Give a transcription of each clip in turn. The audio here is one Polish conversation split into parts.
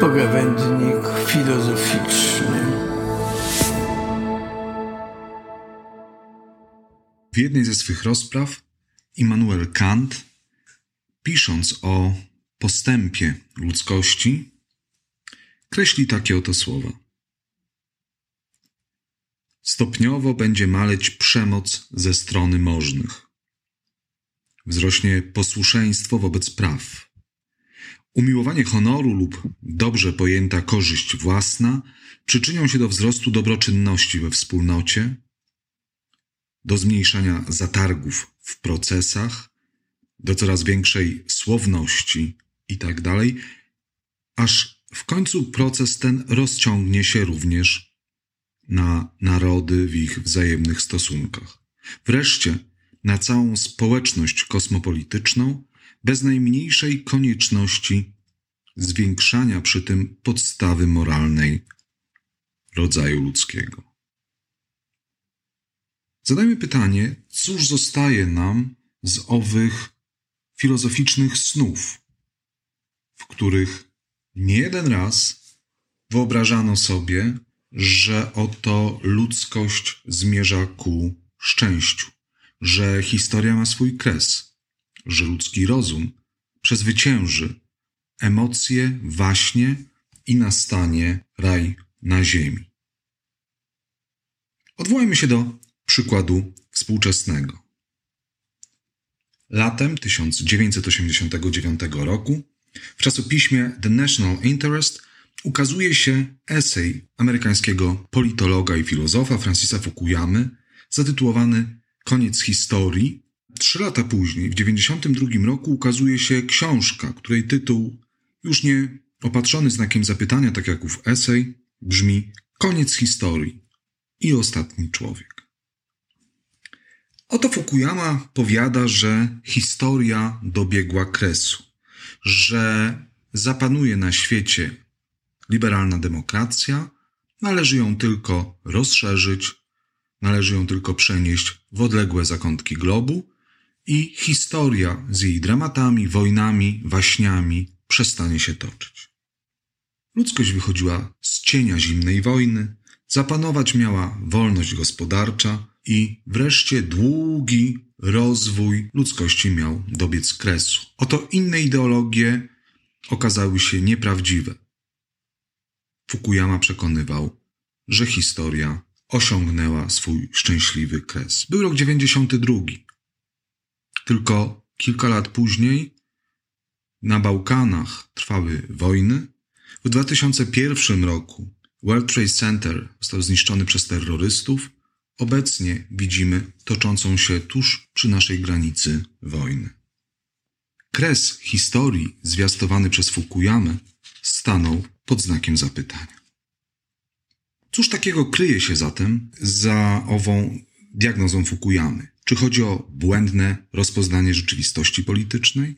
Pogawędnik filozoficzny. W jednej ze swych rozpraw Immanuel Kant, pisząc o postępie ludzkości, kreśli takie oto słowa. Stopniowo będzie maleć przemoc ze strony możnych. Wzrośnie posłuszeństwo wobec praw. Umiłowanie honoru lub dobrze pojęta korzyść własna przyczynią się do wzrostu dobroczynności we wspólnocie, do zmniejszania zatargów w procesach, do coraz większej słowności itd., aż w końcu proces ten rozciągnie się również na narody w ich wzajemnych stosunkach. Wreszcie na całą społeczność kosmopolityczną, bez najmniejszej konieczności zwiększania przy tym podstawy moralnej rodzaju ludzkiego. Zadajmy pytanie, cóż zostaje nam z owych filozoficznych snów, w których nie jeden raz wyobrażano sobie, że oto ludzkość zmierza ku szczęściu, że historia ma swój kres, że ludzki rozum przezwycięży emocje, waśnie i nastanie raj na ziemi. Odwołajmy się do przykładu współczesnego. Latem 1989 roku w czasopiśmie The National Interest ukazuje się esej amerykańskiego politologa i filozofa Francisa Fukuyamy zatytułowany Koniec historii. Trzy lata później, w 1992 roku, ukazuje się książka, której tytuł, już nie opatrzony znakiem zapytania, tak jak ów esej, brzmi Koniec historii i ostatni człowiek. Oto Fukuyama powiada, że historia dobiegła kresu, że zapanuje na świecie liberalna demokracja, należy ją tylko rozszerzyć, należy ją tylko przenieść w odległe zakątki globu i historia z jej dramatami, wojnami, waśniami przestanie się toczyć. Ludzkość wychodziła z cienia zimnej wojny, zapanować miała wolność gospodarcza i wreszcie długi rozwój ludzkości miał dobiec kresu. Oto inne ideologie okazały się nieprawdziwe. Fukuyama przekonywał, że historia osiągnęła swój szczęśliwy kres. Był rok 92. Tylko kilka lat później na Bałkanach trwały wojny. W 2001 roku World Trade Center został zniszczony przez terrorystów. Obecnie widzimy toczącą się tuż przy naszej granicy wojny. Kres historii zwiastowany przez Fukuyamę stanął pod znakiem zapytania. Cóż takiego kryje się zatem za ową diagnozą Fukuyamy? Czy chodzi o błędne rozpoznanie rzeczywistości politycznej?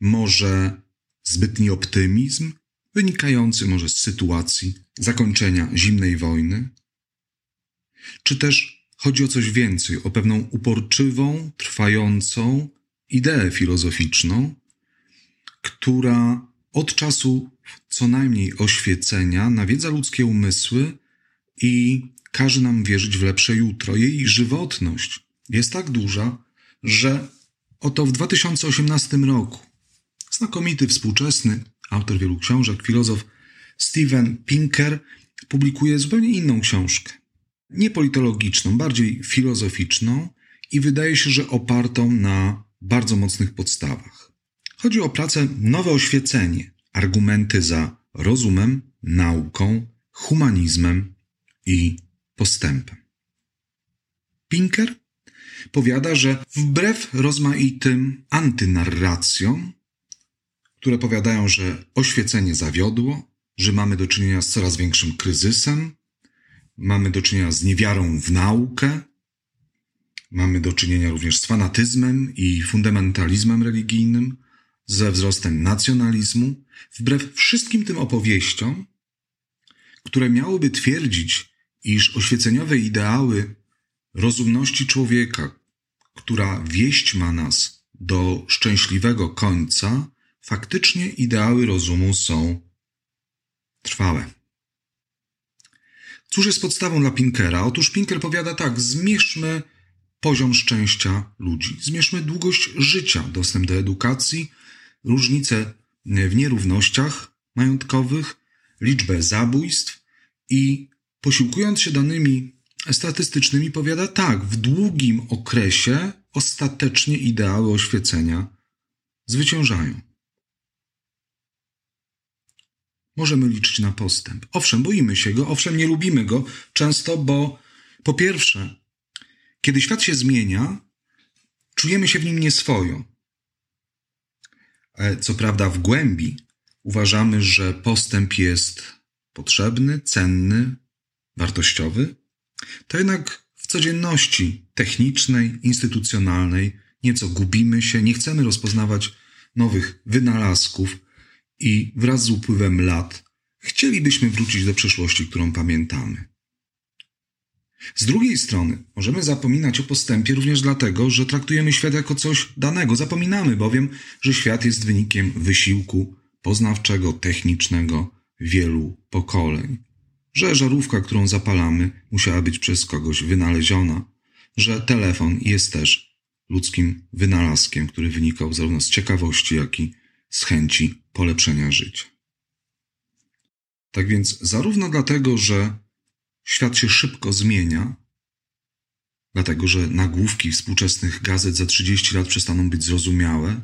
Może zbytni optymizm, wynikający może z sytuacji zakończenia zimnej wojny? Czy też chodzi o coś więcej, o pewną uporczywą, trwającą ideę filozoficzną, która od czasu co najmniej oświecenia nawiedza ludzkie umysły i każe nam wierzyć w lepsze jutro. Jej żywotność jest tak duża, że oto w 2018 roku znakomity współczesny autor wielu książek, filozof Steven Pinker publikuje zupełnie inną książkę. Nie politologiczną, bardziej filozoficzną i wydaje się, że opartą na bardzo mocnych podstawach. Chodzi o pracę Nowe Oświecenie, argumenty za rozumem, nauką, humanizmem i postępem. Pinker powiada, że wbrew rozmaitym antynarracjom, które powiadają, że oświecenie zawiodło, że mamy do czynienia z coraz większym kryzysem, mamy do czynienia z niewiarą w naukę, Mamy do czynienia również z fanatyzmem i fundamentalizmem religijnym, ze wzrostem nacjonalizmu, wbrew wszystkim tym opowieściom, które miałyby twierdzić, iż oświeceniowe ideały rozumności człowieka, która wieść ma nas do szczęśliwego końca, faktycznie ideały rozumu są trwałe. Cóż jest podstawą dla Pinkera? Otóż Pinker powiada tak: zmierzmy poziom szczęścia ludzi, zmierzmy długość życia, dostęp do edukacji, różnice w nierównościach majątkowych, liczbę zabójstw i posiłkując się danymi statystycznymi, powiada tak: w długim okresie ostatecznie ideały oświecenia zwyciężają. Możemy liczyć na postęp. Owszem, boimy się go, owszem, nie lubimy go często, bo po pierwsze, kiedy świat się zmienia, czujemy się w nim nieswojo. E, co prawda, w głębi uważamy, że postęp jest potrzebny, cenny, wartościowy, to jednak w codzienności technicznej, instytucjonalnej nieco gubimy się, nie chcemy rozpoznawać nowych wynalazków i wraz z upływem lat chcielibyśmy wrócić do przeszłości, którą pamiętamy. Z drugiej strony, możemy zapominać o postępie również dlatego, że traktujemy świat jako coś danego. Zapominamy bowiem, że świat jest wynikiem wysiłku poznawczego, technicznego wielu pokoleń. Że żarówka, którą zapalamy, musiała być przez kogoś wynaleziona. Że telefon jest też ludzkim wynalazkiem, który wynikał zarówno z ciekawości, jak i z chęci polepszenia życia. Tak więc, zarówno dlatego, że Świat się szybko zmienia, dlatego że nagłówki współczesnych gazet za 30 lat przestaną być zrozumiałe,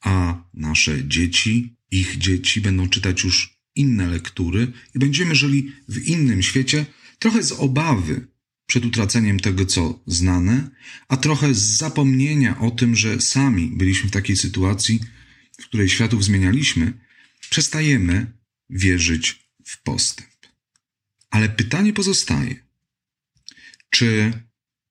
a nasze dzieci, ich dzieci będą czytać już inne lektury i będziemy żyli w innym świecie, trochę z obawy przed utraceniem tego, co znane, a trochę z zapomnienia o tym, że sami byliśmy w takiej sytuacji, w której światów zmienialiśmy, przestajemy wierzyć w postęp. Ale pytanie pozostaje: czy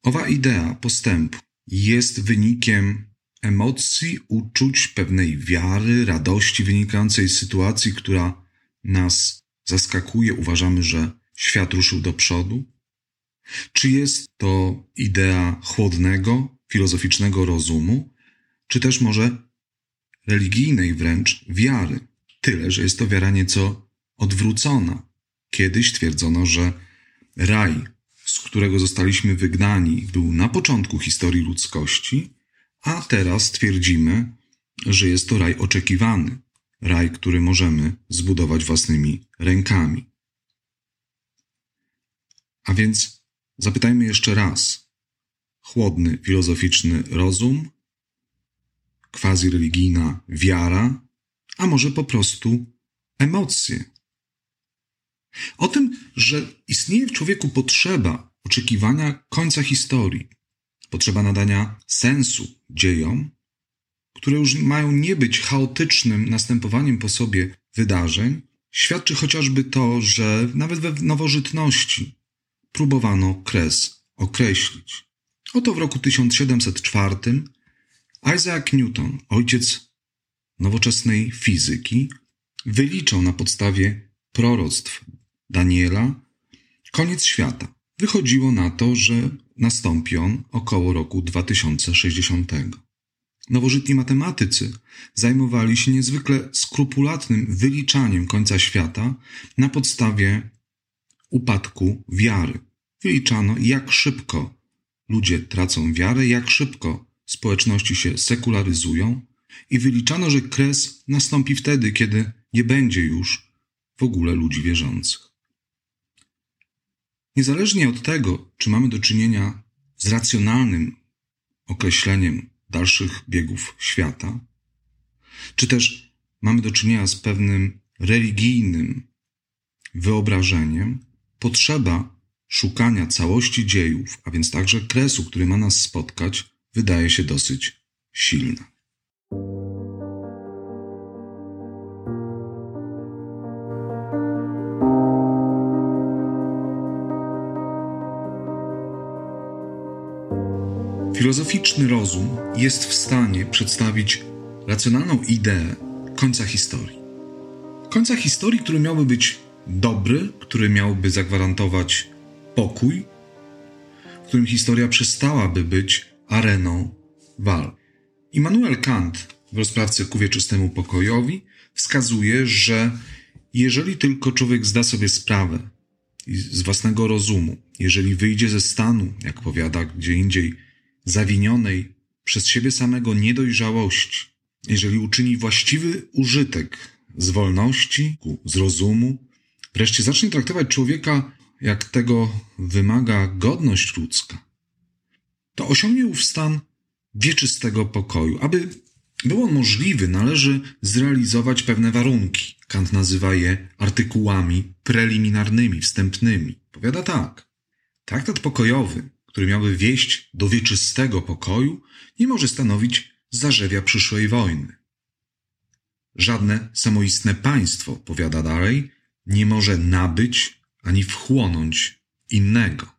owa idea postępu jest wynikiem emocji, uczuć, pewnej wiary, radości wynikającej z sytuacji, która nas zaskakuje, uważamy, że świat ruszył do przodu? Czy jest to idea chłodnego, filozoficznego rozumu, czy też może religijnej wręcz wiary? Tyle, że jest to wiara nieco odwrócona, Kiedyś twierdzono, że raj, z którego zostaliśmy wygnani, był na początku historii ludzkości, a teraz twierdzimy, że jest to raj oczekiwany, raj, który możemy zbudować własnymi rękami. A więc zapytajmy jeszcze raz: chłodny, filozoficzny rozum, quasi religijna wiara, a może po prostu emocje, o tym, że istnieje w człowieku potrzeba oczekiwania końca historii, potrzeba nadania sensu dziejom, które już mają nie być chaotycznym następowaniem po sobie wydarzeń, świadczy chociażby to, że nawet we nowożytności próbowano kres określić. Oto w roku 1704 Isaac Newton, ojciec nowoczesnej fizyki, wyliczał na podstawie proroctw Daniela, koniec świata. Wychodziło na to, że nastąpi on około roku 2060. Nowożytni matematycy zajmowali się niezwykle skrupulatnym wyliczaniem końca świata na podstawie upadku wiary. Wyliczano, jak szybko ludzie tracą wiarę, jak szybko społeczności się sekularyzują, i wyliczano, że kres nastąpi wtedy, kiedy nie będzie już w ogóle ludzi wierzących. Niezależnie od tego, czy mamy do czynienia z racjonalnym określeniem dalszych biegów świata, czy też mamy do czynienia z pewnym religijnym wyobrażeniem, potrzeba szukania całości dziejów, a więc także kresu, który ma nas spotkać, wydaje się dosyć silna. Filozoficzny rozum jest w stanie przedstawić racjonalną ideę końca historii. Końca historii, który miałby być dobry, który miałby zagwarantować pokój, w którym historia przestałaby być areną walk. Immanuel Kant w rozprawce ku wieczystemu pokojowi wskazuje, że jeżeli tylko człowiek zda sobie sprawę z własnego rozumu, jeżeli wyjdzie ze stanu, jak powiada gdzie indziej, zawinionej przez siebie samego niedojrzałości, jeżeli uczyni właściwy użytek z wolności, z rozumu, wreszcie zacznie traktować człowieka, jak tego wymaga godność ludzka, to osiągnie ów stan wieczystego pokoju. Aby był on możliwy, należy zrealizować pewne warunki. Kant nazywa je artykułami preliminarnymi, wstępnymi. Powiada tak. Traktat pokojowy, który miałby wieść do wieczystego pokoju, nie może stanowić zarzewia przyszłej wojny. Żadne samoistne państwo, powiada dalej, nie może nabyć ani wchłonąć innego.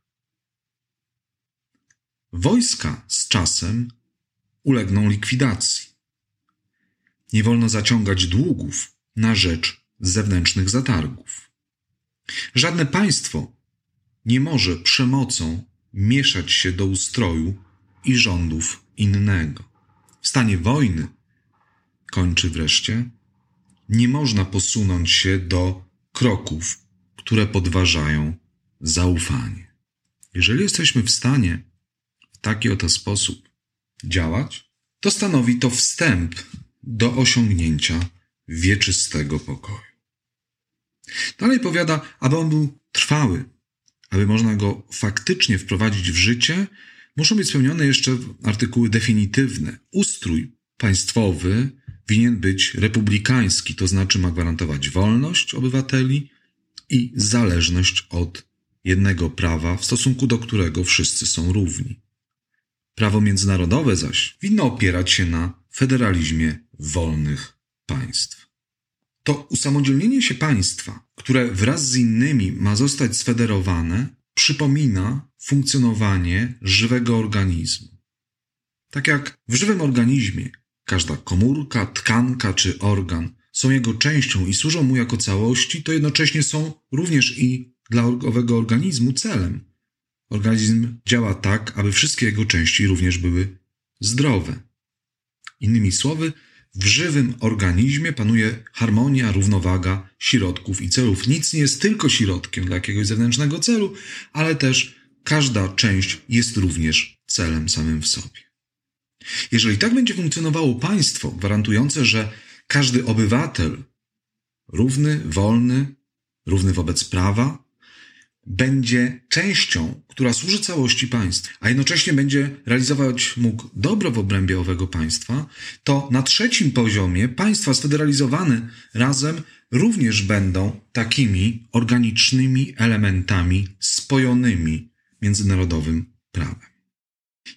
Wojska z czasem ulegną likwidacji. Nie wolno zaciągać długów na rzecz zewnętrznych zatargów. Żadne państwo nie może przemocą mieszać się do ustroju i rządów innego. W stanie wojny, kończy wreszcie, nie można posunąć się do kroków, które podważają zaufanie. Jeżeli jesteśmy w stanie taki oto sposób działać, to stanowi to wstęp do osiągnięcia wieczystego pokoju. Dalej powiada, aby on był trwały, aby można go faktycznie wprowadzić w życie, muszą być spełnione jeszcze artykuły definitywne. Ustrój państwowy winien być republikański, to znaczy ma gwarantować wolność obywateli i zależność od jednego prawa, w stosunku do którego wszyscy są równi. Prawo międzynarodowe zaś winno opierać się na federalizmie wolnych państw. To usamodzielnienie się państwa, które wraz z innymi ma zostać sfederowane, przypomina funkcjonowanie żywego organizmu. Tak jak w żywym organizmie każda komórka, tkanka czy organ są jego częścią i służą mu jako całości, to jednocześnie są również i dla owego organizmu celem. Organizm działa tak, aby wszystkie jego części również były zdrowe. Innymi słowy, w żywym organizmie panuje harmonia, równowaga środków i celów. Nic nie jest tylko środkiem dla jakiegoś zewnętrznego celu, ale też każda część jest również celem samym w sobie. Jeżeli tak będzie funkcjonowało państwo gwarantujące, że każdy obywatel równy, wolny, równy wobec prawa, będzie częścią, która służy całości państwa, a jednocześnie będzie realizować mógł dobro w obrębie owego państwa, to na trzecim poziomie państwa sfederalizowane razem również będą takimi organicznymi elementami spojonymi międzynarodowym prawem.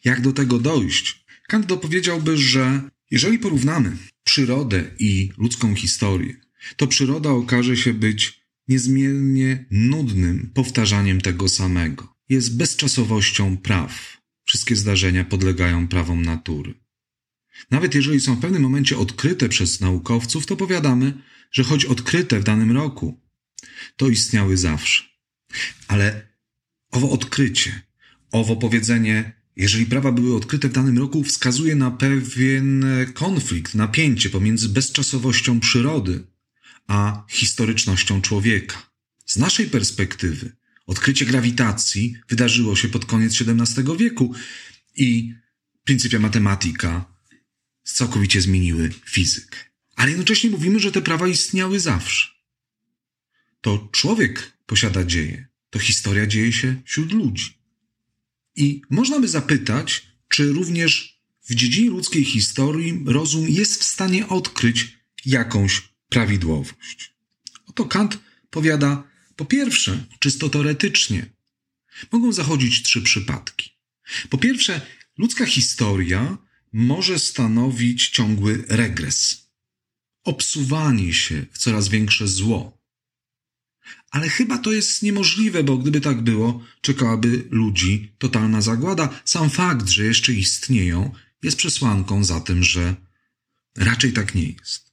Jak do tego dojść? Kant dopowiedziałby, że jeżeli porównamy przyrodę i ludzką historię, to przyroda okaże się być niezmiernie nudnym powtarzaniem tego samego. Jest bezczasowością praw. Wszystkie zdarzenia podlegają prawom natury. Nawet jeżeli są w pewnym momencie odkryte przez naukowców, to powiadamy, że choć odkryte w danym roku, to istniały zawsze. Ale owo odkrycie, owo powiedzenie, jeżeli prawa były odkryte w danym roku, wskazuje na pewien konflikt, napięcie pomiędzy bezczasowością przyrody a historycznością człowieka. Z naszej perspektywy odkrycie grawitacji wydarzyło się pod koniec XVII wieku i pryncypia matematyka całkowicie zmieniły fizykę. Ale jednocześnie mówimy, że te prawa istniały zawsze. To człowiek posiada dzieje, to historia dzieje się wśród ludzi. I można by zapytać, czy również w dziedzinie ludzkiej historii rozum jest w stanie odkryć jakąś prawidłowość. Oto Kant powiada, po pierwsze, czysto teoretycznie, mogą zachodzić trzy przypadki. Po pierwsze, ludzka historia może stanowić ciągły regres, obsuwanie się w coraz większe zło. Ale chyba to jest niemożliwe, bo gdyby tak było, czekałaby ludzi totalna zagłada. Sam fakt, że jeszcze istnieją, jest przesłanką za tym, że raczej tak nie jest.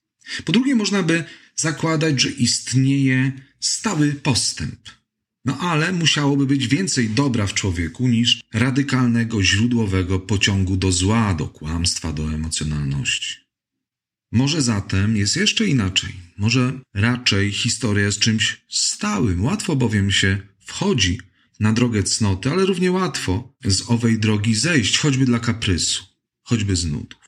Po drugie, można by zakładać, że istnieje stały postęp. No ale musiałoby być więcej dobra w człowieku niż radykalnego, źródłowego pociągu do zła, do kłamstwa, do emocjonalności. Może zatem jest jeszcze inaczej. Może raczej historia jest czymś stałym. Łatwo bowiem się wchodzi na drogę cnoty, ale równie łatwo z owej drogi zejść, choćby dla kaprysu, choćby z nudów.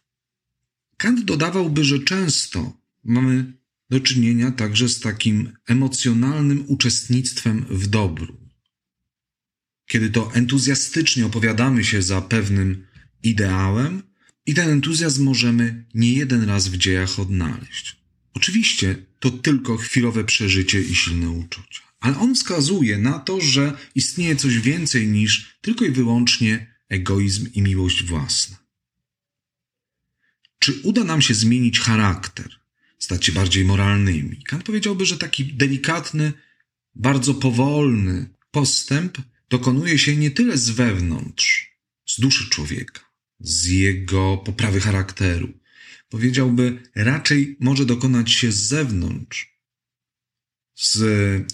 Kant dodawałby, że często mamy do czynienia także z takim emocjonalnym uczestnictwem w dobru. Kiedy to entuzjastycznie opowiadamy się za pewnym ideałem, i ten entuzjazm możemy nie jeden raz w dziejach odnaleźć. Oczywiście to tylko chwilowe przeżycie i silne uczucia, ale on wskazuje na to, że istnieje coś więcej niż tylko i wyłącznie egoizm i miłość własna. Czy uda nam się zmienić charakter, stać się bardziej moralnymi? Kant powiedziałby, że taki delikatny, bardzo powolny postęp dokonuje się nie tyle z wewnątrz, z duszy człowieka, z jego poprawy charakteru. Powiedziałby, raczej może dokonać się z zewnątrz, z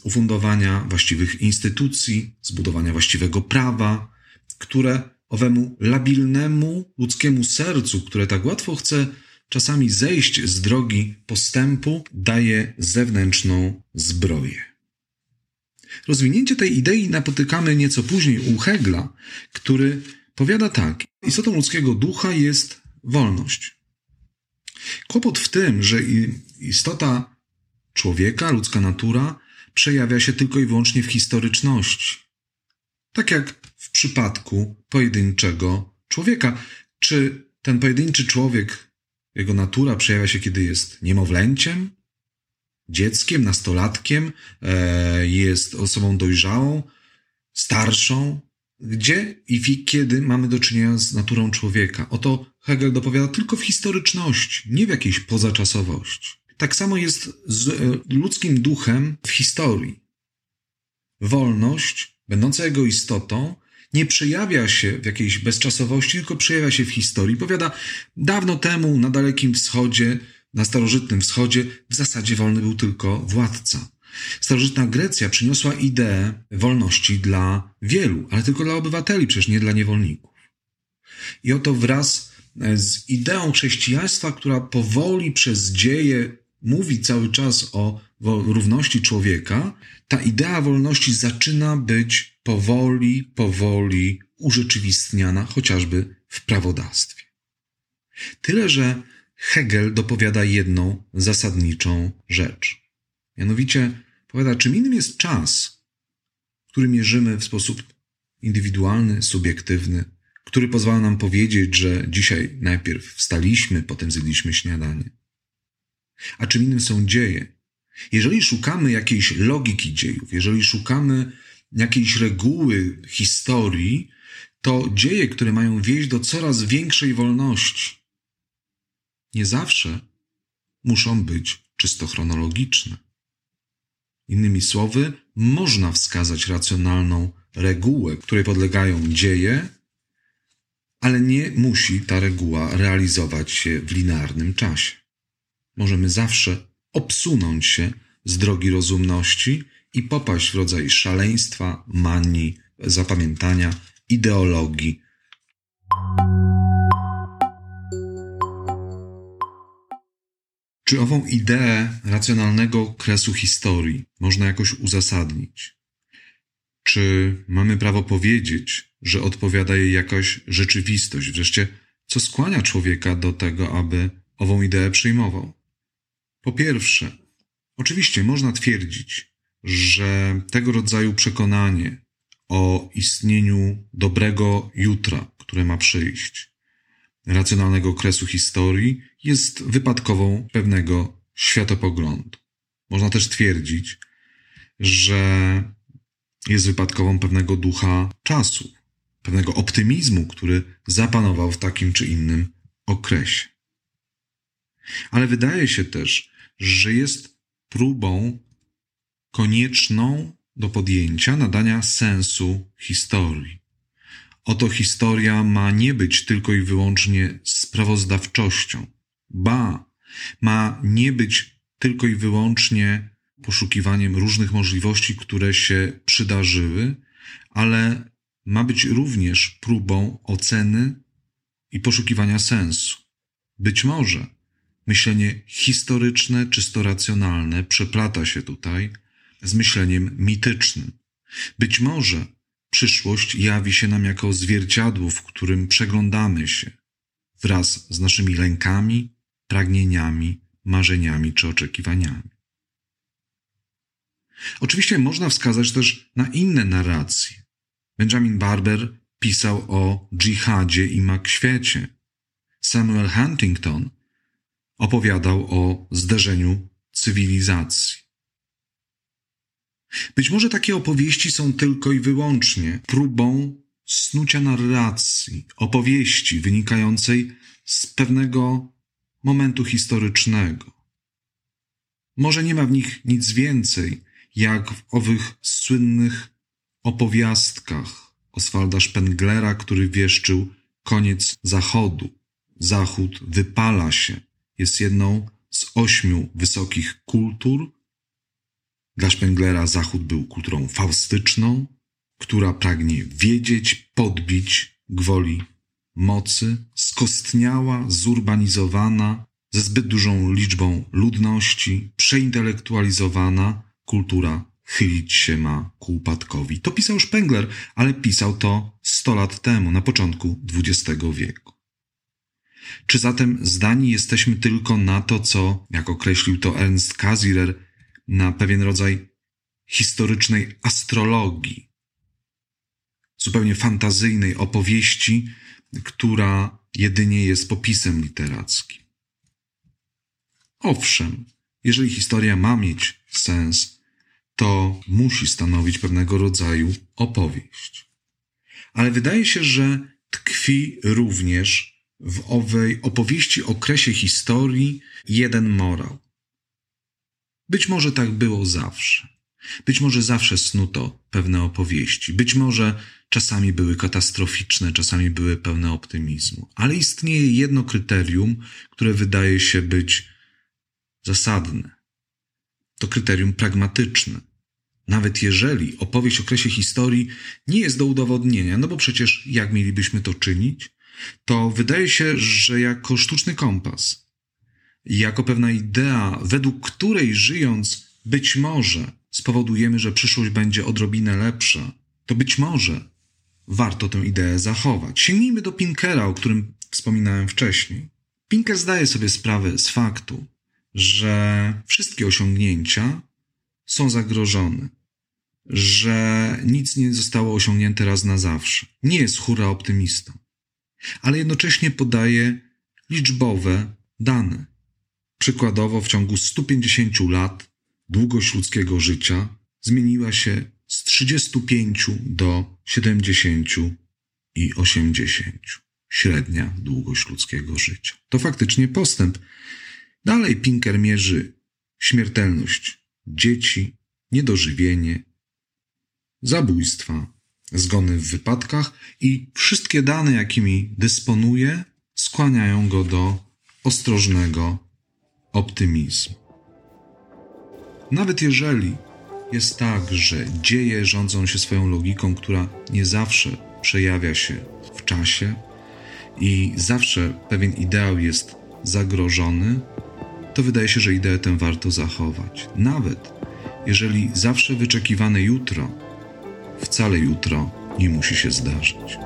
ufundowania właściwych instytucji, zbudowania właściwego prawa, które owemu labilnemu ludzkiemu sercu, które tak łatwo chce czasami zejść z drogi postępu, daje zewnętrzną zbroję. Rozwinięcie tej idei napotykamy nieco później u Hegla, który powiada tak: Istotą ludzkiego ducha jest wolność. Kłopot w tym, że istota człowieka, ludzka natura, przejawia się tylko i wyłącznie w historyczności. Tak jak w przypadku pojedynczego człowieka. Czy ten pojedynczy człowiek, jego natura przejawia się, kiedy jest niemowlęciem, dzieckiem, nastolatkiem, e, jest osobą dojrzałą, starszą, gdzie i kiedy mamy do czynienia z naturą człowieka. Oto Hegel dopowiada tylko w historyczności, nie w jakiejś pozaczasowości. Tak samo jest z e, ludzkim duchem w historii. Wolność, będąca jego istotą, nie przejawia się w jakiejś bezczasowości, tylko przejawia się w historii. Powiada, dawno temu na Dalekim Wschodzie, na starożytnym Wschodzie, w zasadzie wolny był tylko władca. Starożytna Grecja przyniosła ideę wolności dla wielu, ale tylko dla obywateli, przecież nie dla niewolników. I oto wraz e, z ideą chrześcijaństwa, która powoli przez dzieje mówi cały czas o równości człowieka, ta idea wolności zaczyna być powoli, powoli urzeczywistniana, chociażby w prawodawstwie. Tyle, że Hegel dopowiada jedną zasadniczą rzecz. Mianowicie powiada, czym innym jest czas, który mierzymy w sposób indywidualny, subiektywny, który pozwala nam powiedzieć, że dzisiaj najpierw wstaliśmy, potem zjedliśmy śniadanie. A czym innym są dzieje. Jeżeli szukamy jakiejś logiki dziejów, jeżeli szukamy jakiejś reguły historii, to dzieje, które mają wieść do coraz większej wolności, nie zawsze muszą być czysto chronologiczne. Innymi słowy, można wskazać racjonalną regułę, której podlegają dzieje, ale nie musi ta reguła realizować się w linearnym czasie. Możemy zawsze obsunąć się z drogi rozumności i popaść w rodzaj szaleństwa, manii, zapamiętania, ideologii, Czy ową ideę racjonalnego kresu historii można jakoś uzasadnić? Czy mamy prawo powiedzieć, że odpowiada jej jakaś rzeczywistość? Wreszcie, co skłania człowieka do tego, aby ową ideę przyjmował? Po pierwsze, oczywiście można twierdzić, że tego rodzaju przekonanie o istnieniu dobrego jutra, które ma przyjść, racjonalnego okresu historii jest wypadkową pewnego światopoglądu. Można też twierdzić, że jest wypadkową pewnego ducha czasu, pewnego optymizmu, który zapanował w takim czy innym okresie. Ale wydaje się też, że jest próbą konieczną do podjęcia nadania sensu historii. Oto historia ma nie być tylko i wyłącznie sprawozdawczością, ba, ma nie być tylko i wyłącznie poszukiwaniem różnych możliwości, które się przydarzyły, ale ma być również próbą oceny i poszukiwania sensu. Być może myślenie historyczne, czysto racjonalne przeplata się tutaj z myśleniem mitycznym. Być może przyszłość jawi się nam jako zwierciadło, w którym przeglądamy się wraz z naszymi lękami, pragnieniami, marzeniami czy oczekiwaniami. Oczywiście można wskazać też na inne narracje. Benjamin Barber pisał o dżihadzie i makświecie. Samuel Huntington opowiadał o zderzeniu cywilizacji. Być może takie opowieści są tylko i wyłącznie próbą snucia narracji, opowieści wynikającej z pewnego momentu historycznego. Może nie ma w nich nic więcej, jak w owych słynnych opowiastkach Oswalda Spenglera, który wieszczył koniec Zachodu. Zachód wypala się, jest jedną z ośmiu wysokich kultur. Dla Spenglera Zachód był kulturą faustyczną, która pragnie wiedzieć, podbić gwoli mocy, skostniała, zurbanizowana, ze zbyt dużą liczbą ludności, przeintelektualizowana kultura chylić się ma ku upadkowi. To pisał Spengler, ale pisał to 100 lat temu, na początku XX wieku. Czy zatem zdani jesteśmy tylko na to, co, jak określił to Ernst Cassirer, na pewien rodzaj historycznej astrologii, zupełnie fantazyjnej opowieści, która jedynie jest popisem literackim. Owszem, jeżeli historia ma mieć sens, to musi stanowić pewnego rodzaju opowieść. Ale wydaje się, że tkwi również w owej opowieści o kresie historii jeden morał. Być może tak było zawsze. Być może zawsze snuto pewne opowieści. Być może czasami były katastroficzne, czasami były pełne optymizmu. Ale istnieje jedno kryterium, które wydaje się być zasadne. To kryterium pragmatyczne. Nawet jeżeli opowieść o okresie historii nie jest do udowodnienia, no bo przecież jak mielibyśmy to czynić, to wydaje się, że jako sztuczny kompas, jako pewna idea, według której żyjąc być może spowodujemy, że przyszłość będzie odrobinę lepsza, to być może warto tę ideę zachować. Sięgnijmy do Pinkera, o którym wspominałem wcześniej. Pinker zdaje sobie sprawę z faktu, że wszystkie osiągnięcia są zagrożone, że nic nie zostało osiągnięte raz na zawsze. Nie jest hura optymistą, ale jednocześnie podaje liczbowe dane. Przykładowo w ciągu 150 lat długość ludzkiego życia zmieniła się z 35 do 70 i 80. Średnia długość ludzkiego życia. To faktycznie postęp. Dalej Pinker mierzy śmiertelność dzieci, niedożywienie, zabójstwa, zgony w wypadkach i wszystkie dane, jakimi dysponuje, skłaniają go do ostrożnego optymizmu. Nawet jeżeli jest tak, że dzieje rządzą się swoją logiką, która nie zawsze przejawia się w czasie i zawsze pewien ideał jest zagrożony, to wydaje się, że ideę tę warto zachować. Nawet jeżeli zawsze wyczekiwane jutro wcale jutro nie musi się zdarzyć.